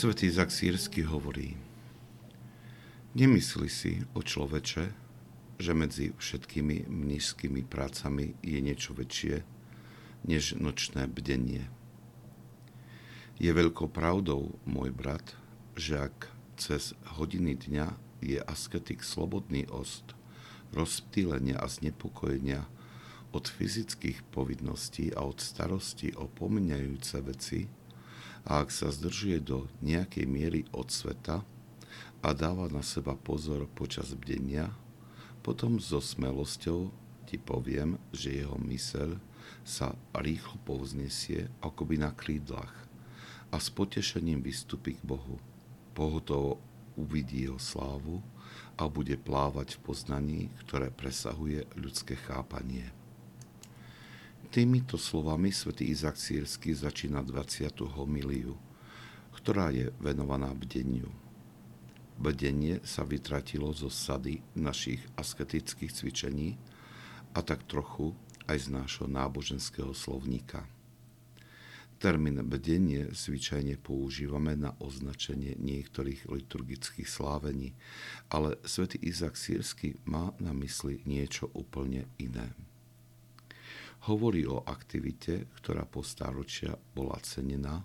Svetý Zak Sírsky hovorí, nemysli si o človeče, že medzi všetkými mnížskými prácami je niečo väčšie než nočné bdenie. Je veľkou pravdou, môj brat, že ak cez hodiny dňa je asketik slobodný ost, rozptýlenia a znepokojenia od fyzických povinností a od starosti o pomeniajúce veci, a ak sa zdržuje do nejakej miery od sveta a dáva na seba pozor počas bdenia, potom so smelosťou ti poviem, že jeho myseľ sa rýchlo povznesie akoby na krídlach a s potešením vystupí k Bohu. Pohotovo uvidí jeho slávu a bude plávať v poznaní, ktoré presahuje ľudské chápanie. Týmito slovami svätý Izak Sírsky začína 20. homiliu, ktorá je venovaná bdeniu. Bdenie sa vytratilo zo sady našich asketických cvičení a tak trochu aj z nášho náboženského slovníka. Termín bdenie zvyčajne používame na označenie niektorých liturgických slávení, ale svätý Izak Sírsky má na mysli niečo úplne iné. Hovorí o aktivite, ktorá po stáročia bola cenená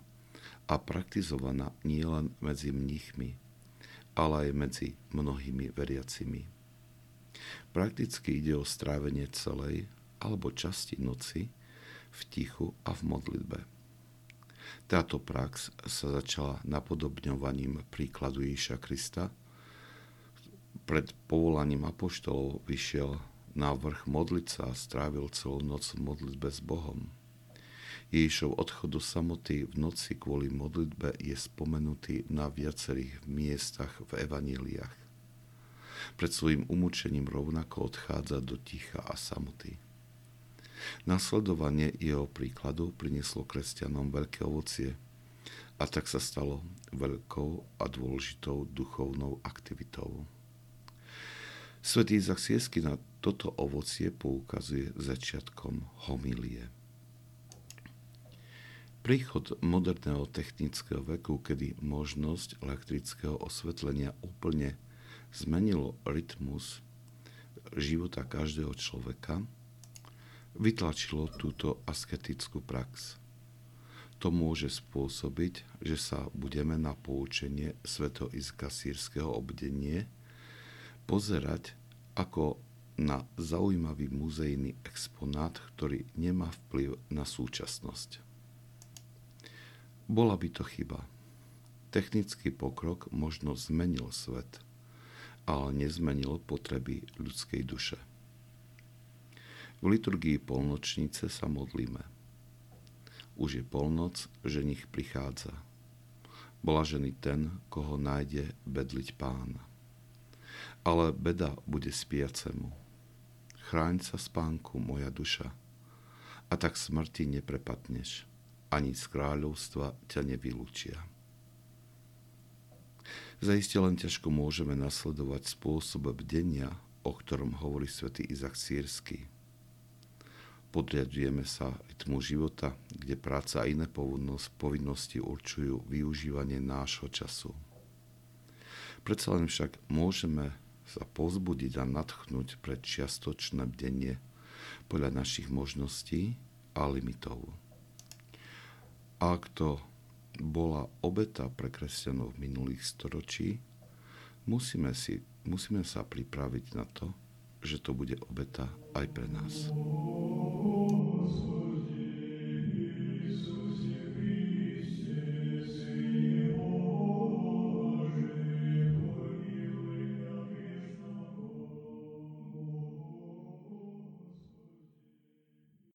a praktizovaná nielen medzi mnichmi, ale aj medzi mnohými veriacimi. Prakticky ide o strávenie celej alebo časti noci v tichu a v modlitbe. Táto prax sa začala napodobňovaním príkladu Ježiša Krista. Pred povolaním apoštolov vyšiel na vrch modliť sa a strávil celú noc v modlitbe s Bohom. Ježišov odchod do samoty v noci kvôli modlitbe je spomenutý na viacerých miestach v evaníliách. Pred svojim umúčením rovnako odchádza do ticha a samoty. Nasledovanie jeho príkladu prinieslo kresťanom veľké ovocie a tak sa stalo veľkou a dôležitou duchovnou aktivitou. Svetý Izak Siesky na toto ovocie poukazuje začiatkom homilie. Príchod moderného technického veku, kedy možnosť elektrického osvetlenia úplne zmenilo rytmus života každého človeka, vytlačilo túto asketickú prax. To môže spôsobiť, že sa budeme na poučenie sveto sírskeho obdenie pozerať ako na zaujímavý muzejný exponát, ktorý nemá vplyv na súčasnosť. Bola by to chyba. Technický pokrok možno zmenil svet, ale nezmenil potreby ľudskej duše. V liturgii polnočnice sa modlíme. Už je polnoc, ženich prichádza. Blažený ten, koho nájde bedliť pána ale beda bude spiacemu. Chráň sa spánku, moja duša, a tak smrti neprepadneš, ani z kráľovstva ťa nevylúčia. Zaiste len ťažko môžeme nasledovať spôsob bdenia, o ktorom hovorí svätý Izak Sírsky. Podriadujeme sa rytmu života, kde práca a iné povinnosti určujú využívanie nášho času. Predsa len však môžeme sa pozbudiť a natchnúť pre čiastočné bdenie podľa našich možností a limitov. Ak to bola obeta pre kresťanov minulých storočí, musíme, si, musíme sa pripraviť na to, že to bude obeta aj pre nás.